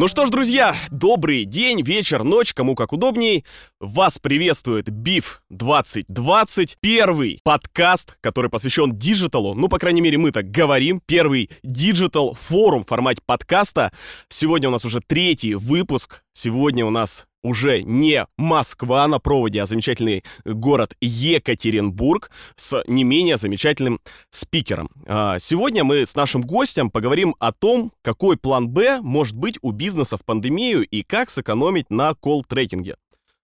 Ну что ж, друзья, добрый день, вечер, ночь, кому как удобней. Вас приветствует БИФ 2020, первый подкаст, который посвящен диджиталу. Ну, по крайней мере, мы так говорим. Первый digital форум в формате подкаста. Сегодня у нас уже третий выпуск. Сегодня у нас уже не Москва на проводе, а замечательный город Екатеринбург с не менее замечательным спикером. А, сегодня мы с нашим гостем поговорим о том, какой план «Б» может быть у бизнеса в пандемию и как сэкономить на колл-трекинге.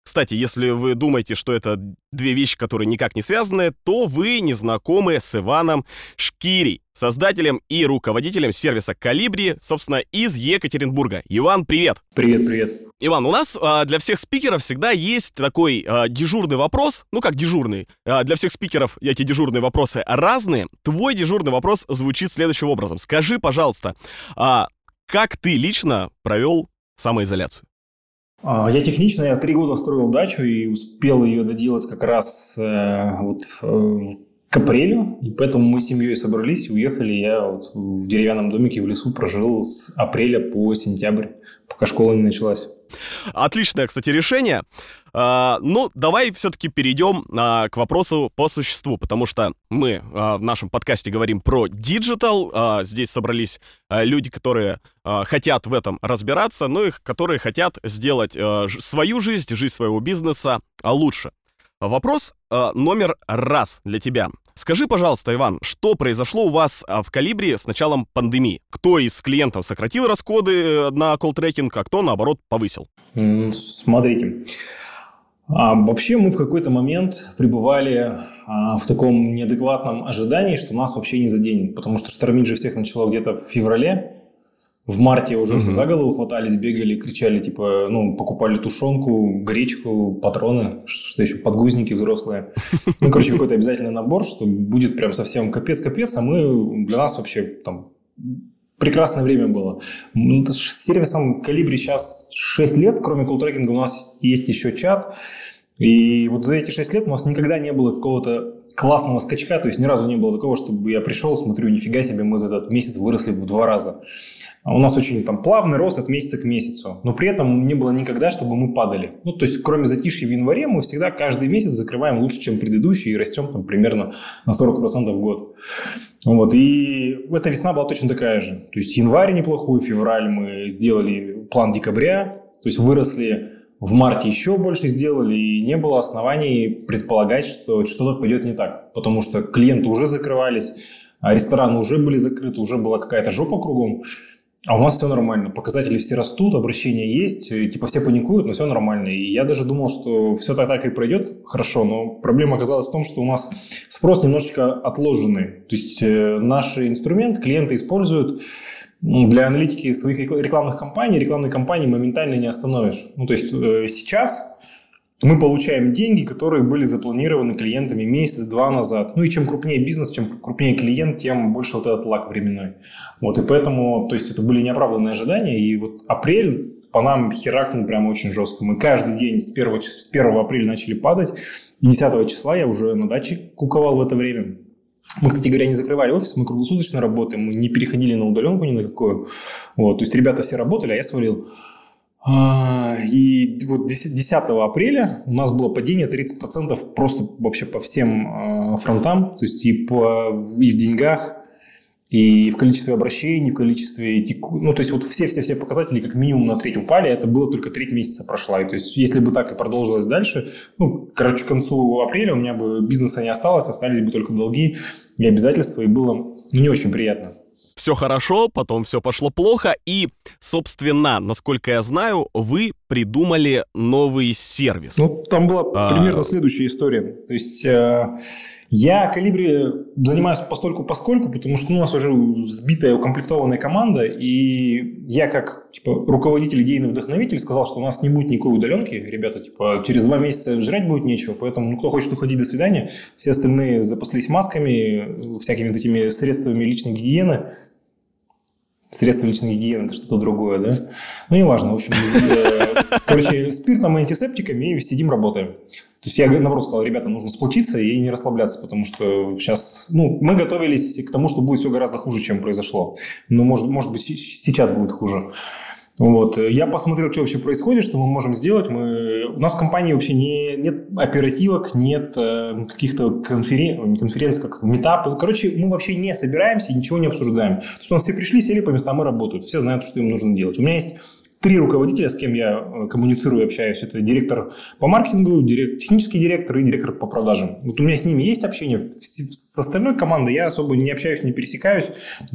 Кстати, если вы думаете, что это две вещи, которые никак не связаны, то вы не знакомы с Иваном Шкири, создателем и руководителем сервиса «Калибри», собственно, из Екатеринбурга. Иван, привет! Привет, привет. Иван, у нас а, для всех спикеров всегда есть такой а, дежурный вопрос, ну как дежурный, а, для всех спикеров эти дежурные вопросы разные. Твой дежурный вопрос звучит следующим образом. Скажи, пожалуйста, а, как ты лично провел самоизоляцию? А, я технично, я три года строил дачу и успел ее доделать как раз э, вот э, к апрелю, и поэтому мы с семьей собрались и уехали. Я вот в деревянном домике в лесу прожил с апреля по сентябрь, пока школа не началась. Отличное, кстати, решение. А, ну, давай все-таки перейдем а, к вопросу по существу, потому что мы а, в нашем подкасте говорим про digital. А, здесь собрались люди, которые хотят в этом разбираться, ну и которые хотят сделать свою жизнь, жизнь своего бизнеса лучше. Вопрос э, номер раз для тебя. Скажи, пожалуйста, Иван, что произошло у вас а, в Калибре с началом пандемии? Кто из клиентов сократил расходы э, на колл-трекинг, а кто, наоборот, повысил? Смотрите. А, вообще мы в какой-то момент пребывали а, в таком неадекватном ожидании, что нас вообще не заденет, потому что штормить же всех начало где-то в феврале, в марте уже mm-hmm. все за голову хватались, бегали, кричали, типа, ну, покупали тушенку, гречку, патроны, что еще, подгузники взрослые. Ну, короче, какой-то обязательный набор, что будет прям совсем капец-капец, а мы, для нас вообще там прекрасное время было. С сервисом Калибри сейчас 6 лет, кроме колл-трекинга у нас есть еще чат, и вот за эти 6 лет у нас никогда не было какого-то классного скачка, то есть ни разу не было такого, чтобы я пришел, смотрю, нифига себе, мы за этот месяц выросли в два раза. А у нас очень там плавный рост от месяца к месяцу, но при этом не было никогда, чтобы мы падали. Ну, то есть, кроме затишья в январе, мы всегда каждый месяц закрываем лучше, чем предыдущий, и растем там примерно на 40% в год. Вот, и эта весна была точно такая же. То есть, январь неплохой, февраль мы сделали план декабря, то есть, выросли в марте еще больше сделали, и не было оснований предполагать, что что-то пойдет не так, потому что клиенты уже закрывались, а рестораны уже были закрыты, уже была какая-то жопа кругом. А у нас все нормально. Показатели все растут, обращения есть, типа все паникуют, но все нормально. И я даже думал, что все так, так и пройдет хорошо, но проблема оказалась в том, что у нас спрос немножечко отложенный. То есть э, наш инструмент клиенты используют для аналитики своих рекламных кампаний. Рекламные кампании моментально не остановишь. Ну, то есть э, сейчас мы получаем деньги, которые были запланированы клиентами месяц-два назад. Ну и чем крупнее бизнес, чем крупнее клиент, тем больше вот этот лак временной. Вот, и поэтому, то есть это были неоправданные ожидания, и вот апрель по нам херакнул прямо очень жестко. Мы каждый день с 1, с 1 апреля начали падать, 10 числа я уже на даче куковал в это время. Мы, кстати говоря, не закрывали офис, мы круглосуточно работаем, мы не переходили на удаленку ни на какую. Вот, то есть ребята все работали, а я свалил. А, и вот 10 апреля у нас было падение 30% просто вообще по всем а, фронтам, то есть и, по, и в деньгах, и в количестве обращений, в количестве ну то есть вот все-все-все показатели как минимум на треть упали, это было только треть месяца прошла, и то есть если бы так и продолжилось дальше, ну короче к концу апреля у меня бы бизнеса не осталось, остались бы только долги и обязательства, и было ну, не очень приятно все хорошо, потом все пошло плохо, и, собственно, насколько я знаю, вы придумали новый сервис. Ну, там была а... примерно следующая история. То есть э, я Калибри занимаюсь постольку поскольку, потому что ну, у нас уже сбитая, укомплектованная команда, и я как типа, руководитель, идейный вдохновитель сказал, что у нас не будет никакой удаленки, ребята, типа через два месяца жрать будет нечего, поэтому ну, кто хочет уходить, до свидания. Все остальные запаслись масками, всякими такими средствами личной гигиены, средства личной гигиены, это что-то другое, да? Ну, неважно, в общем, э, короче, спиртом и антисептиками и сидим, работаем. То есть я, наоборот, сказал, ребята, нужно сплочиться и не расслабляться, потому что сейчас, ну, мы готовились к тому, что будет все гораздо хуже, чем произошло. Но, может, может быть, сейчас будет хуже. Вот. Я посмотрел, что вообще происходит, что мы можем сделать. Мы... У нас в компании вообще не... нет оперативок, нет э, каких-то конферен... конференций, как метапы. Короче, мы вообще не собираемся и ничего не обсуждаем. То есть у нас все пришли, сели по местам и работают. Все знают, что им нужно делать. У меня есть три руководителя, с кем я э, коммуницирую общаюсь. Это директор по маркетингу, директ, технический директор и директор по продажам. Вот у меня с ними есть общение. С остальной командой я особо не общаюсь, не пересекаюсь.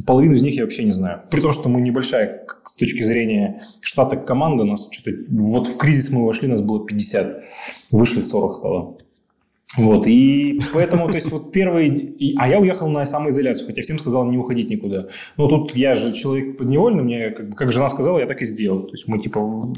Половину из них я вообще не знаю. При том, что мы небольшая с точки зрения штата команда. Нас что-то... Вот в кризис мы вошли, нас было 50. Вышли 40 стало. Вот, и поэтому, то есть, вот первый... А я уехал на самоизоляцию, хотя всем сказал не уходить никуда. Но тут я же человек подневольный, мне, как, как жена сказала, я так и сделал. То есть, мы, типа...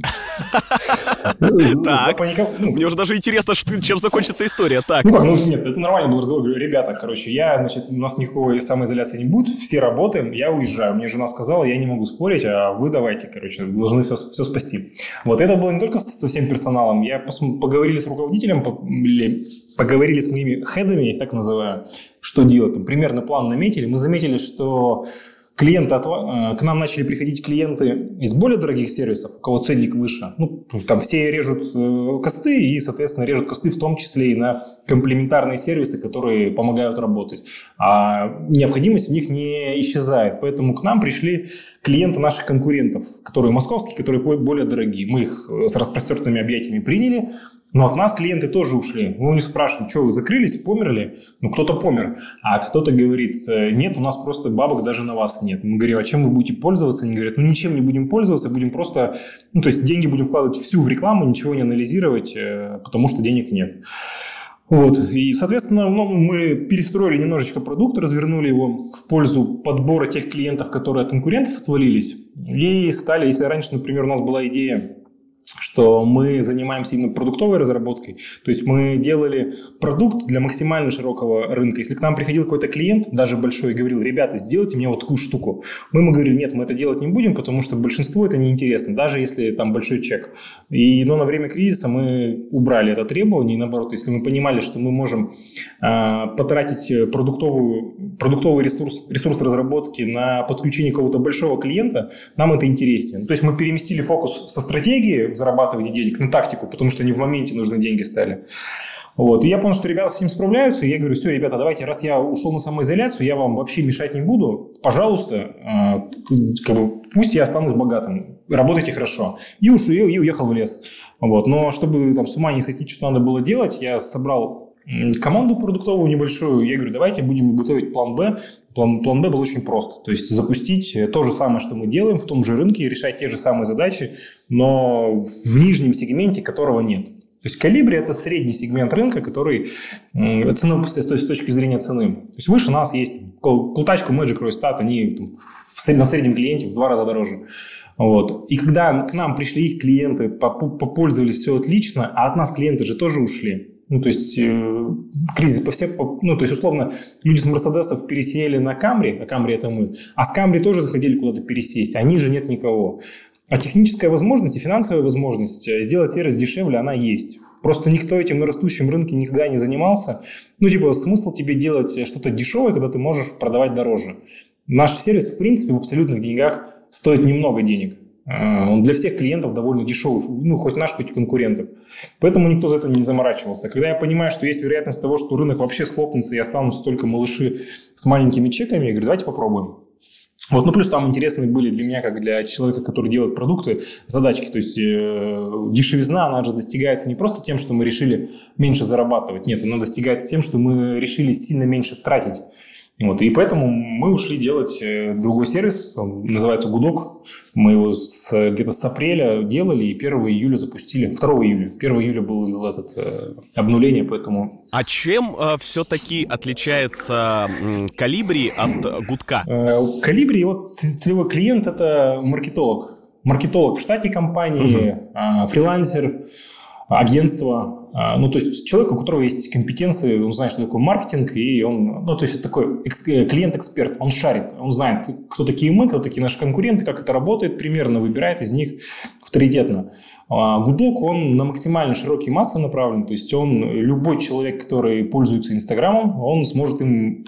Так, ну, мне уже даже интересно, чем закончится история. Так. Ну как, ну нет, это нормально был разговор. Говорю, ребята, короче, я, значит, у нас никакой самоизоляции не будет, все работаем, я уезжаю. Мне жена сказала, я не могу спорить, а вы давайте, короче, должны все, все спасти. Вот, это было не только со всем персоналом. Я поговорили с руководителем, поговорили с моими хедами, я их так называю, что делать. Там, примерно план наметили. Мы заметили, что клиенты от, э, к нам начали приходить клиенты из более дорогих сервисов, у кого ценник выше. Ну, там все режут э, косты и, соответственно, режут косты в том числе и на комплементарные сервисы, которые помогают работать. А необходимость в них не исчезает. Поэтому к нам пришли клиенты наших конкурентов, которые московские, которые более дорогие. Мы их э, с распростертыми объятиями приняли, но от нас клиенты тоже ушли. Мы у них спрашиваем, что вы закрылись, померли? Ну, кто-то помер. А кто-то говорит, нет, у нас просто бабок даже на вас нет. Мы говорим, а чем вы будете пользоваться? Они говорят, ну, ничем не будем пользоваться, будем просто, ну, то есть деньги будем вкладывать всю в рекламу, ничего не анализировать, э, потому что денег нет. Вот. И, соответственно, ну, мы перестроили немножечко продукт, развернули его в пользу подбора тех клиентов, которые от конкурентов отвалились. И стали, если раньше, например, у нас была идея что мы занимаемся именно продуктовой разработкой. То есть мы делали продукт для максимально широкого рынка. Если к нам приходил какой-то клиент, даже большой, и говорил, ребята, сделайте мне вот такую штуку. Мы ему говорили, нет, мы это делать не будем, потому что большинству это неинтересно, даже если там большой чек. И, но на время кризиса мы убрали это требование, и наоборот, если мы понимали, что мы можем э, потратить продуктовую, продуктовый ресурс, ресурс разработки на подключение какого-то большого клиента, нам это интереснее. То есть мы переместили фокус со стратегии зарабатывания денег, на тактику, потому что они в моменте нужны деньги стали. Вот. И я понял, что ребята с этим справляются. И я говорю, все, ребята, давайте, раз я ушел на самоизоляцию, я вам вообще мешать не буду. Пожалуйста, э, как бы, пусть я останусь богатым. Работайте хорошо. И, ушел, и уехал в лес. Вот. Но чтобы там с ума не сойти, что надо было делать, я собрал команду продуктовую небольшую, я говорю, давайте будем готовить план Б. План, план Б был очень прост. То есть запустить то же самое, что мы делаем в том же рынке, решать те же самые задачи, но в нижнем сегменте которого нет. То есть калибри – это средний сегмент рынка, который цена, с точки зрения цены. То есть выше нас есть Култачку, Magic, Roystat, они там, на среднем клиенте в два раза дороже. Вот. И когда к нам пришли их клиенты, попользовались все отлично, а от нас клиенты же тоже ушли. Ну, то есть э, кризис по всем, ну, то есть условно люди с Мерседесов пересели на Камри, а Камри это мы, а с Камри тоже захотели куда-то пересесть, а ниже нет никого. А техническая возможность и финансовая возможность э, сделать сервис дешевле, она есть. Просто никто этим на растущем рынке никогда не занимался. Ну, типа, смысл тебе делать что-то дешевое, когда ты можешь продавать дороже. Наш сервис, в принципе, в абсолютных деньгах стоит немного денег. А, он для всех клиентов довольно дешевый, ну, хоть наш, хоть конкурентов. Поэтому никто за это не заморачивался. Когда я понимаю, что есть вероятность того, что рынок вообще схлопнется и останутся только малыши с маленькими чеками, я говорю, давайте попробуем. Вот, ну плюс там интересные были для меня, как для человека, который делает продукты, задачки. То есть э, дешевизна, она же достигается не просто тем, что мы решили меньше зарабатывать. Нет, она достигается тем, что мы решили сильно меньше тратить. Вот, и поэтому мы ушли делать э, другой сервис, он называется Гудок. Мы его где-то с апреля делали и 1 июля запустили. 2 июля. 1 июля был этот э, обнуление, поэтому... А чем э, все-таки отличается э, Калибри от Гудка? Э, Калибри, вот целевой клиент – это маркетолог. Маркетолог в штате компании, угу. э, фрилансер, агентство, ну, то есть человек, у которого есть компетенции, он знает, что такое маркетинг, и он, ну, то есть это такой э, клиент-эксперт, он шарит, он знает, кто такие мы, кто такие наши конкуренты, как это работает примерно, выбирает из них авторитетно. А гудок, он на максимально широкие массы направлен, то есть он, любой человек, который пользуется Инстаграмом, он сможет им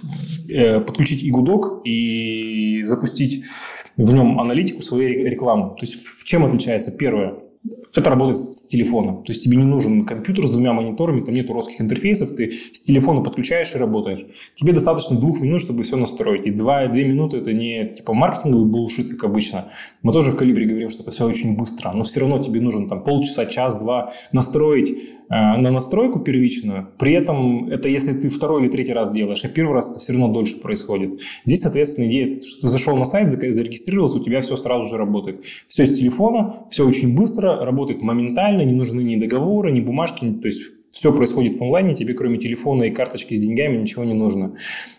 э, подключить и гудок, и запустить в нем аналитику своей рекламы. То есть в чем отличается? Первое, это работает с телефона. То есть тебе не нужен компьютер с двумя мониторами, там нет уродских интерфейсов, ты с телефона подключаешь и работаешь. Тебе достаточно двух минут, чтобы все настроить. И два, две минуты это не типа маркетинговый булшит, как обычно. Мы тоже в Калибре говорим, что это все очень быстро. Но все равно тебе нужен там полчаса, час, два настроить э, на настройку первичную. При этом это если ты второй или третий раз делаешь, а первый раз это все равно дольше происходит. Здесь, соответственно, идея, что ты зашел на сайт, зарегистрировался, у тебя все сразу же работает. Все с телефона, все очень быстро, работает моментально, не нужны ни договоры, ни бумажки, то есть все происходит в онлайне, тебе кроме телефона и карточки с деньгами ничего не нужно.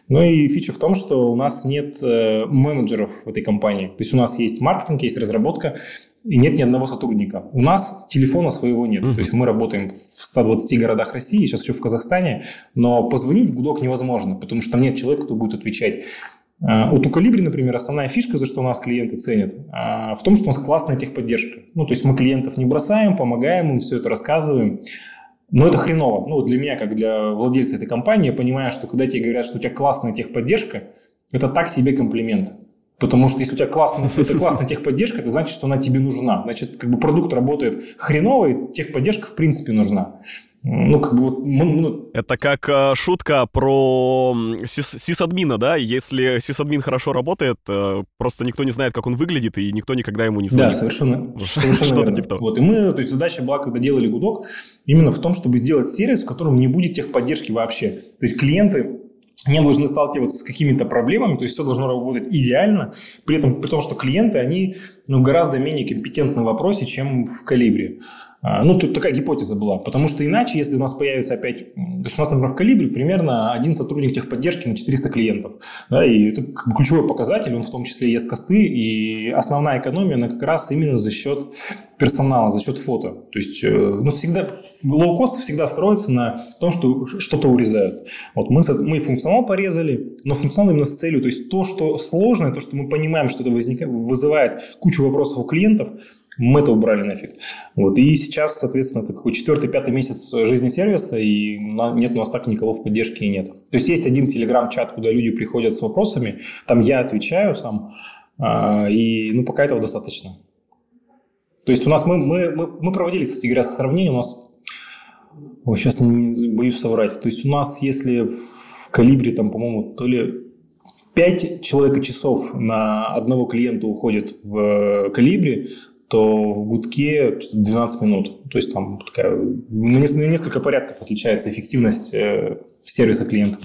Ну и фича в том, что у нас нет э, менеджеров в этой компании. То есть у нас есть маркетинг, есть разработка, и нет ни одного сотрудника. У нас телефона своего нет. Mm-hmm. То есть мы работаем в 120 городах России, сейчас еще в Казахстане, но позвонить в гудок невозможно, потому что там нет человека, кто будет отвечать. А, у Калибри, например, основная фишка, за что нас клиенты ценят, а, в том, что у нас классная техподдержка. Ну, то есть мы клиентов не бросаем, помогаем им, все это рассказываем. Но это хреново. Ну, для меня, как для владельца этой компании, я понимаю, что когда тебе говорят, что у тебя классная техподдержка, это так себе комплимент. Потому что если у тебя классная, это классная техподдержка, это значит, что она тебе нужна. Значит, как бы продукт работает хреново, и техподдержка в принципе нужна. Ну, как бы вот... Ну... Это как э, шутка про сис сисадмина, да? Если сисадмин хорошо работает, э, просто никто не знает, как он выглядит, и никто никогда ему не звонит. Да, совершенно, совершенно Что-то типа того. Вот, и мы, то есть задача была, когда делали гудок, именно в том, чтобы сделать сервис, в котором не будет техподдержки вообще. То есть клиенты не должны сталкиваться с какими-то проблемами, то есть все должно работать идеально, при этом при том, что клиенты, они ну, гораздо менее компетентны в вопросе, чем в калибре. А, ну, тут такая гипотеза была, потому что иначе, если у нас появится опять, то есть у нас, например, в Калибре примерно один сотрудник техподдержки на 400 клиентов, да, и это ключевой показатель, он в том числе ест косты, и основная экономия, она как раз именно за счет персонала, за счет фото. То есть, э, ну, всегда, лоу-кост всегда строится на том, что что-то урезают. Вот мы, мы функционал порезали, но функционал именно с целью, то есть то, что сложное, то, что мы понимаем, что это возникает, вызывает кучу вопросов у клиентов, мы это убрали нафиг. Вот. И сейчас, соответственно, это какой четвертый, пятый месяц жизни сервиса, и нет у нас так никого в поддержке и нет. То есть есть один телеграм-чат, куда люди приходят с вопросами, там я отвечаю сам, а, и ну, пока этого достаточно. То есть у нас мы, мы, мы, проводили, кстати говоря, сравнение, у нас, Ой, сейчас не, боюсь соврать, то есть у нас, если в калибре, там, по-моему, то ли 5 человека часов на одного клиента уходит в э, калибре, то в гудке 12 минут. То есть там такая, на несколько порядков отличается эффективность э, сервиса клиента.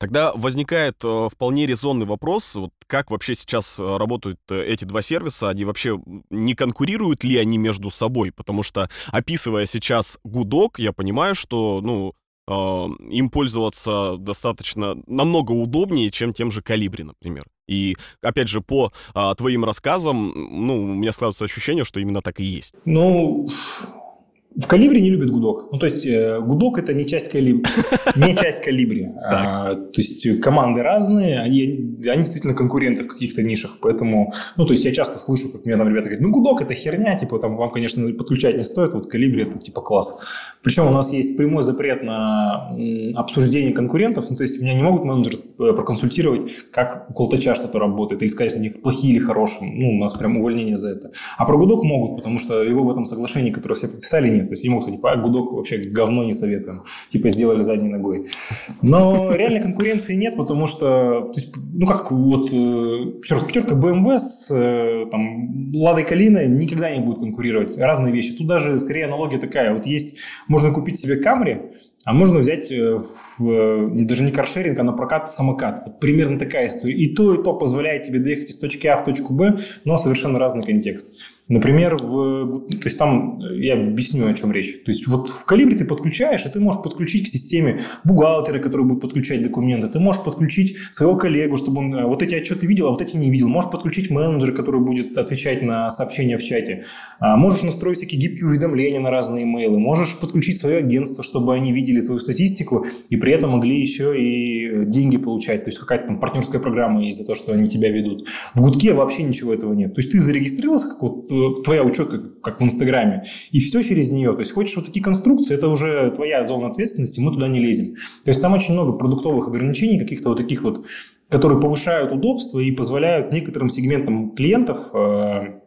Тогда возникает э, вполне резонный вопрос, вот как вообще сейчас э, работают эти два сервиса, они вообще не конкурируют ли они между собой? Потому что, описывая сейчас гудок, я понимаю, что, ну, им пользоваться достаточно намного удобнее, чем тем же калибре, например. И, опять же, по а, твоим рассказам, ну, у меня складывается ощущение, что именно так и есть. Ну, в калибре не любят гудок. Ну, то есть, э, гудок это не часть калибри. Не часть калибри. А, то есть, команды разные, они, действительно конкуренты в каких-то нишах. Поэтому, ну, то есть, я часто слышу, как мне там ребята говорят, ну, гудок это херня, типа, там, вам, конечно, подключать не стоит, вот калибри это, типа, класс. Причем у нас есть прямой запрет на обсуждение конкурентов. Ну, то есть, меня не могут менеджеры э, проконсультировать, как у Колтача что-то работает, или сказать, у них плохие или хорошие. Ну, у нас прям увольнение за это. А про гудок могут, потому что его в этом соглашении, которое все подписали, нет. То есть ему, кстати, типа, а, гудок вообще говно не советуем. Типа сделали задней ногой. Но реальной конкуренции нет, потому что, то есть, ну как, вот, э, еще раз, пятерка BMW с э, там, Ладой Калина никогда не будет конкурировать. Разные вещи. Тут даже скорее аналогия такая. Вот есть, можно купить себе Camry, а можно взять э, в, даже не каршеринг, а на прокат самокат. Вот примерно такая история. И то, и то позволяет тебе доехать из точки А в точку Б, но совершенно разный контекст. Например, в, то есть там я объясню, о чем речь. То есть вот в Калибре ты подключаешь, и ты можешь подключить к системе бухгалтера, который будет подключать документы. Ты можешь подключить своего коллегу, чтобы он э, вот эти отчеты видел, а вот эти не видел. Можешь подключить менеджера, который будет отвечать на сообщения в чате. А можешь настроить всякие гибкие уведомления на разные имейлы. Можешь подключить свое агентство, чтобы они видели твою статистику и при этом могли еще и деньги получать. То есть какая-то там партнерская программа есть за то, что они тебя ведут. В Гудке вообще ничего этого нет. То есть ты зарегистрировался, как вот э, твоя учетка, как в Инстаграме, и все через нее. То есть хочешь вот такие конструкции, это уже твоя зона ответственности, мы туда не лезем. То есть там очень много продуктовых ограничений, каких-то вот таких вот, которые повышают удобство и позволяют некоторым сегментам клиентов э,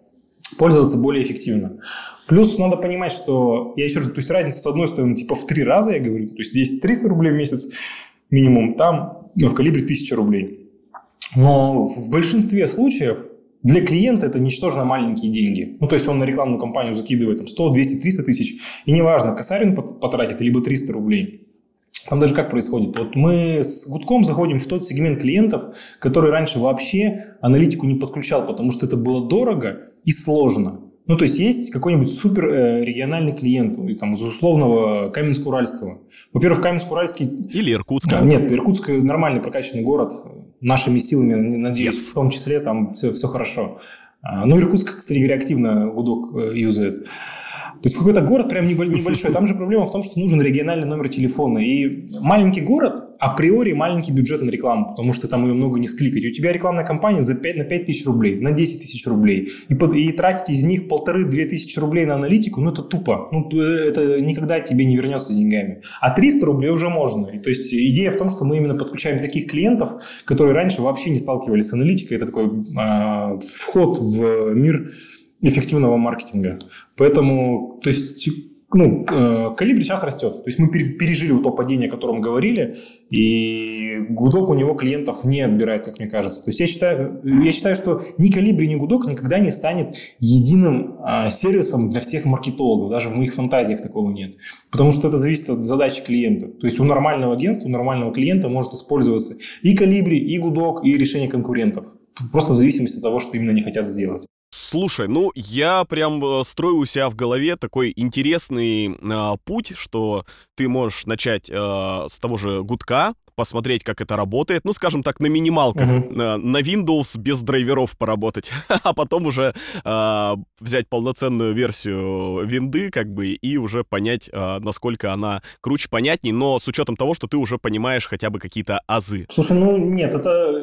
пользоваться более эффективно. Плюс надо понимать, что, я еще раз, то есть разница с одной стороны типа в три раза, я говорю, то есть здесь 300 рублей в месяц минимум, там ну, в калибре 1000 рублей. Но в большинстве случаев для клиента это ничтожно маленькие деньги. Ну, то есть он на рекламную кампанию закидывает там, 100, 200, 300 тысяч. И неважно, косарь он потратит, либо 300 рублей. Там даже как происходит? Вот мы с Гудком заходим в тот сегмент клиентов, который раньше вообще аналитику не подключал, потому что это было дорого и сложно. Ну, то есть есть какой-нибудь супер э, региональный клиент, там, из условного Каменск-Уральского. Во-первых, Каменск-Уральский... Или Иркутска. Нет, Иркутск нормальный прокачанный город. Нашими силами, надеюсь, yes. в том числе там все, все хорошо. А, ну, Иркутск, кстати говоря, активно гудок э, юзает. То есть какой-то город прям небольшой. Там же проблема в том, что нужен региональный номер телефона. И маленький город априори маленький бюджет на рекламу, потому что там ее много не скликать. У тебя рекламная кампания за 5, на 5 тысяч рублей, на 10 тысяч рублей. И, и тратить из них полторы-две тысячи рублей на аналитику, ну это тупо. Ну, это никогда тебе не вернется деньгами. А 300 рублей уже можно. И, то есть идея в том, что мы именно подключаем таких клиентов, которые раньше вообще не сталкивались с аналитикой. Это такой э, вход в мир эффективного маркетинга. Поэтому, то есть, ну, э, калибри сейчас растет. То есть мы пережили вот то падение, о котором говорили, и гудок у него клиентов не отбирает, как мне кажется. То есть я считаю, я считаю что ни калибри, ни гудок никогда не станет единым а, сервисом для всех маркетологов. Даже в моих фантазиях такого нет. Потому что это зависит от задачи клиента. То есть у нормального агентства, у нормального клиента может использоваться и калибри, и гудок, и решение конкурентов. Просто в зависимости от того, что именно они хотят сделать. Слушай, ну я прям э, строю у себя в голове такой интересный э, путь, что ты можешь начать э, с того же гудка, посмотреть, как это работает. Ну, скажем так, на минималках. Uh-huh. На Windows без драйверов поработать. а потом уже э, взять полноценную версию винды, как бы, и уже понять, э, насколько она круче, понятней, но с учетом того, что ты уже понимаешь хотя бы какие-то азы. Слушай, ну нет, это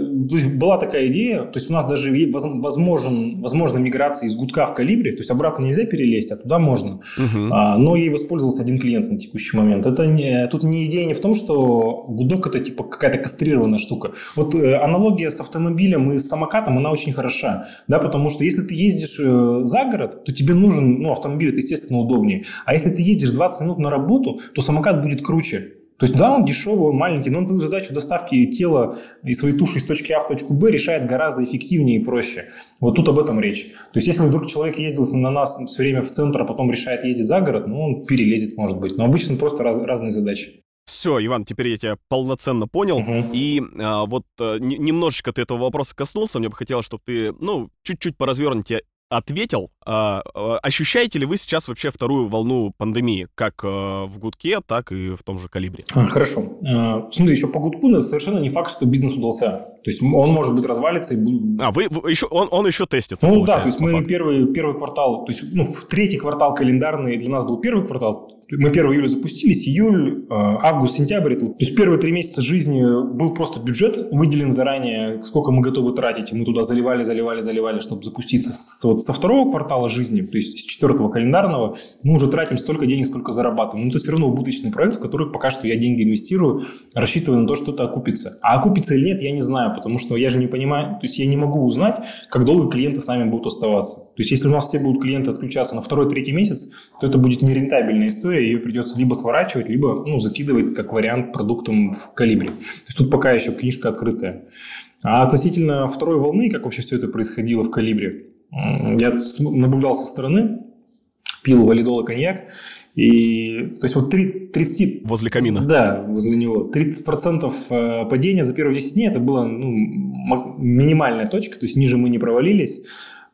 была такая идея, то есть у нас даже возможен, возможна миграция из гудка в калибре, то есть обратно нельзя перелезть, а туда можно. Uh-huh. А, но ей воспользовался один клиент на текущий момент. Это не, тут не идея не в том, что гудок это типа какая-то кастрированная штука. Вот э, аналогия с автомобилем и с самокатом, она очень хороша, да, потому что если ты ездишь э, за город, то тебе нужен, ну, автомобиль, это, естественно, удобнее. А если ты едешь 20 минут на работу, то самокат будет круче. То есть, да, он дешевый, он маленький, но он твою задачу доставки тела и своей туши из точки А в точку Б решает гораздо эффективнее и проще. Вот тут об этом речь. То есть, если вдруг человек ездил на нас все время в центр, а потом решает ездить за город, ну, он перелезет, может быть. Но обычно просто раз, разные задачи. Все, Иван, теперь я тебя полноценно понял. Угу. И а, вот а, немножечко ты этого вопроса коснулся. Мне бы хотелось, чтобы ты, ну, чуть-чуть поразвернуте ответил. А, а, ощущаете ли вы сейчас вообще вторую волну пандемии, как а, в Гудке, так и в том же Калибре? Хорошо. Смотри, еще по Гудку совершенно не факт, что бизнес удался. То есть он может быть развалится и будет... А, вы, вы еще, он, он еще тестится, Ну да, то есть мы первый, первый квартал, то есть ну, в третий квартал календарный для нас был первый квартал, мы 1 июля запустились, июль, август, сентябрь. Это, то есть первые три месяца жизни был просто бюджет выделен заранее, сколько мы готовы тратить. Мы туда заливали, заливали, заливали, чтобы запуститься. С, вот со второго квартала жизни, то есть с четвертого календарного, мы уже тратим столько денег, сколько зарабатываем. Но это все равно убыточный проект, в который пока что я деньги инвестирую, рассчитывая на то, что это окупится. А окупится или нет, я не знаю, потому что я же не понимаю, то есть я не могу узнать, как долго клиенты с нами будут оставаться. То есть если у нас все будут клиенты отключаться на второй-третий месяц, то это будет нерентабельная история, ее придется либо сворачивать, либо ну, закидывать как вариант продуктом в калибре. То есть тут пока еще книжка открытая. А относительно второй волны, как вообще все это происходило в калибре, я наблюдал со стороны, пил валидол и коньяк, и, то есть вот 30... Возле камина. Да, возле него. 30% э, падения за первые 10 дней, это была ну, минимальная точка, то есть ниже мы не провалились.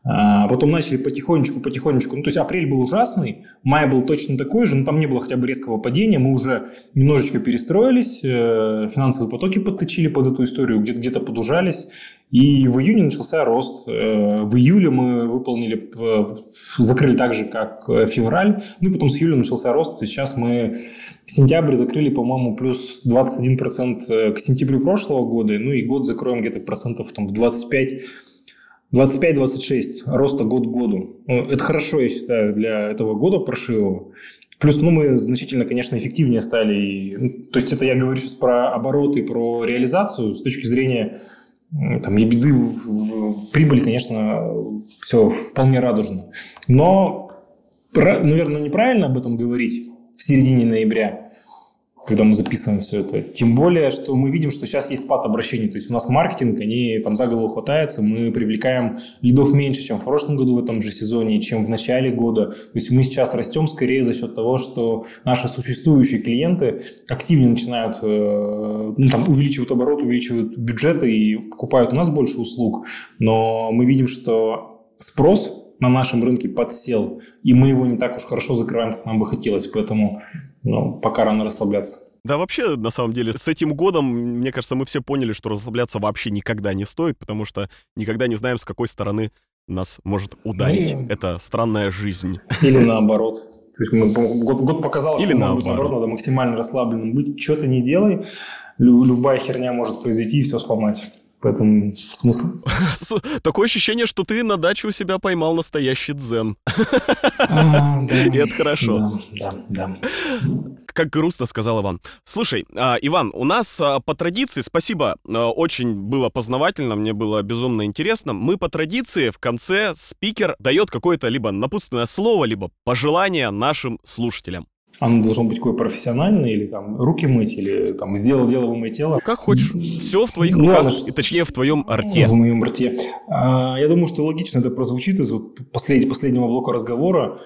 А потом начали потихонечку, потихонечку. Ну, то есть апрель был ужасный, май был точно такой же, но там не было хотя бы резкого падения. Мы уже немножечко перестроились, э, финансовые потоки подточили под эту историю, где-то где подужались. И в июне начался рост. Э, в июле мы выполнили, э, закрыли так же, как февраль. Ну и потом с июля начался рост. То есть сейчас мы сентябрь закрыли, по-моему, плюс 21% к сентябрю прошлого года. Ну и год закроем где-то процентов там, в 25 25-26 роста год к году. Ну, это хорошо, я считаю, для этого года паршивого. Плюс, ну, мы значительно, конечно, эффективнее стали. Ну, то есть это я говорю сейчас про обороты, про реализацию с точки зрения там, ебеды, прибыли, конечно, все вполне радужно. Но, наверное, неправильно об этом говорить в середине ноября когда мы записываем все это. Тем более, что мы видим, что сейчас есть спад обращений. То есть у нас маркетинг, они там за голову хватаются, мы привлекаем лидов меньше, чем в прошлом году в этом же сезоне, чем в начале года. То есть мы сейчас растем скорее за счет того, что наши существующие клиенты активнее начинают, э, ну, там, увеличивают оборот, увеличивают бюджеты и покупают у нас больше услуг. Но мы видим, что спрос на нашем рынке подсел, и мы его не так уж хорошо закрываем, как нам бы хотелось. Поэтому ну, пока рано расслабляться. Да, вообще, на самом деле, с этим годом, мне кажется, мы все поняли, что расслабляться вообще никогда не стоит, потому что никогда не знаем, с какой стороны нас может ударить. Ну, Это странная жизнь. Или наоборот. То есть мы, год, год показал, Или что наоборот. Быть, наоборот, надо максимально расслабленным быть. Что ты не делай, любая херня может произойти и все сломать. Поэтому смысл. Такое ощущение, что ты на даче у себя поймал настоящий дзен. А, да, И это хорошо. Да, да, да. Как грустно сказал Иван. Слушай, а, Иван, у нас а, по традиции, спасибо, очень было познавательно, мне было безумно интересно. Мы по традиции в конце спикер дает какое-то либо напутственное слово, либо пожелание нашим слушателям. Оно должно быть какое профессиональное, или там руки мыть, или там сделал дело вымыть тело. Как хочешь. Все в твоих руках, Ладно, и точнее в твоем рте. В моем рте. А, я думаю, что логично это прозвучит из вот послед... последнего блока разговора.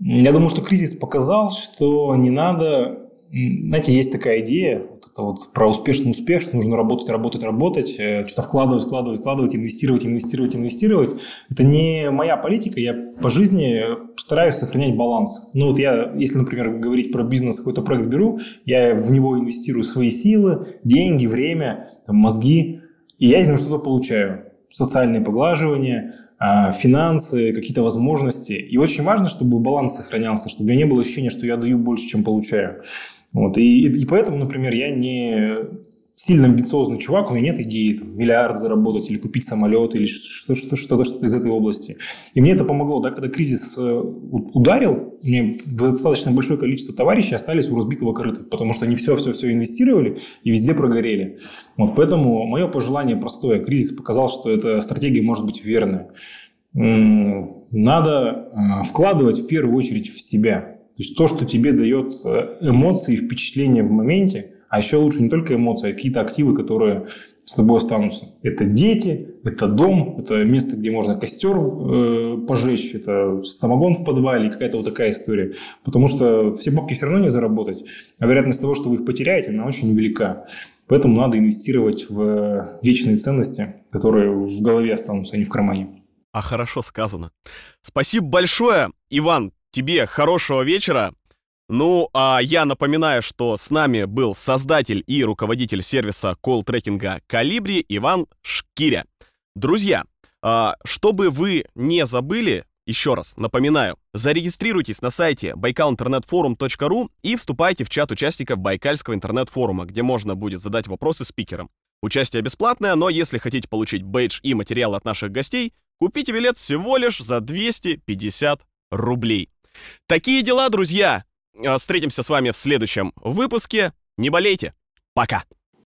Я думаю, что кризис показал, что не надо знаете, есть такая идея вот это вот про успешный успех, что нужно работать, работать, работать, э, что-то вкладывать, вкладывать, вкладывать, инвестировать, инвестировать, инвестировать. Это не моя политика, я по жизни стараюсь сохранять баланс. Ну вот я, если, например, говорить про бизнес, какой-то проект беру, я в него инвестирую свои силы, деньги, время, там, мозги, и я из него что-то получаю социальные поглаживания, а, финансы, какие-то возможности. И очень важно, чтобы баланс сохранялся, чтобы у меня не было ощущения, что я даю больше, чем получаю. Вот. И, и поэтому, например, я не сильно амбициозный чувак, у меня нет идеи там, миллиард заработать или купить самолет или что-то, что-то, что-то из этой области. И мне это помогло, да, когда кризис э, ударил, мне достаточно большое количество товарищей остались у разбитого корыта, потому что они все-все-все инвестировали и везде прогорели. Вот, поэтому мое пожелание простое. Кризис показал, что эта стратегия может быть верная. Надо э, вкладывать в первую очередь в себя. То есть то, что тебе дает э, эмоции и впечатления в моменте – а еще лучше не только эмоции, а какие-то активы, которые с тобой останутся. Это дети, это дом, это место, где можно костер э, пожечь, это самогон в подвале, какая-то вот такая история. Потому что все бабки все равно не заработать, а вероятность того, что вы их потеряете, она очень велика. Поэтому надо инвестировать в вечные ценности, которые в голове останутся, а не в кармане. А хорошо сказано. Спасибо большое, Иван. Тебе хорошего вечера. Ну, а я напоминаю, что с нами был создатель и руководитель сервиса колл-трекинга Калибри Иван Шкиря. Друзья, а, чтобы вы не забыли, еще раз напоминаю, зарегистрируйтесь на сайте байкалинтернетфорум.ру и вступайте в чат участников Байкальского интернет-форума, где можно будет задать вопросы спикерам. Участие бесплатное, но если хотите получить бейдж и материалы от наших гостей, купите билет всего лишь за 250 рублей. Такие дела, друзья! А, встретимся с вами в следующем выпуске. Не болейте. Пока.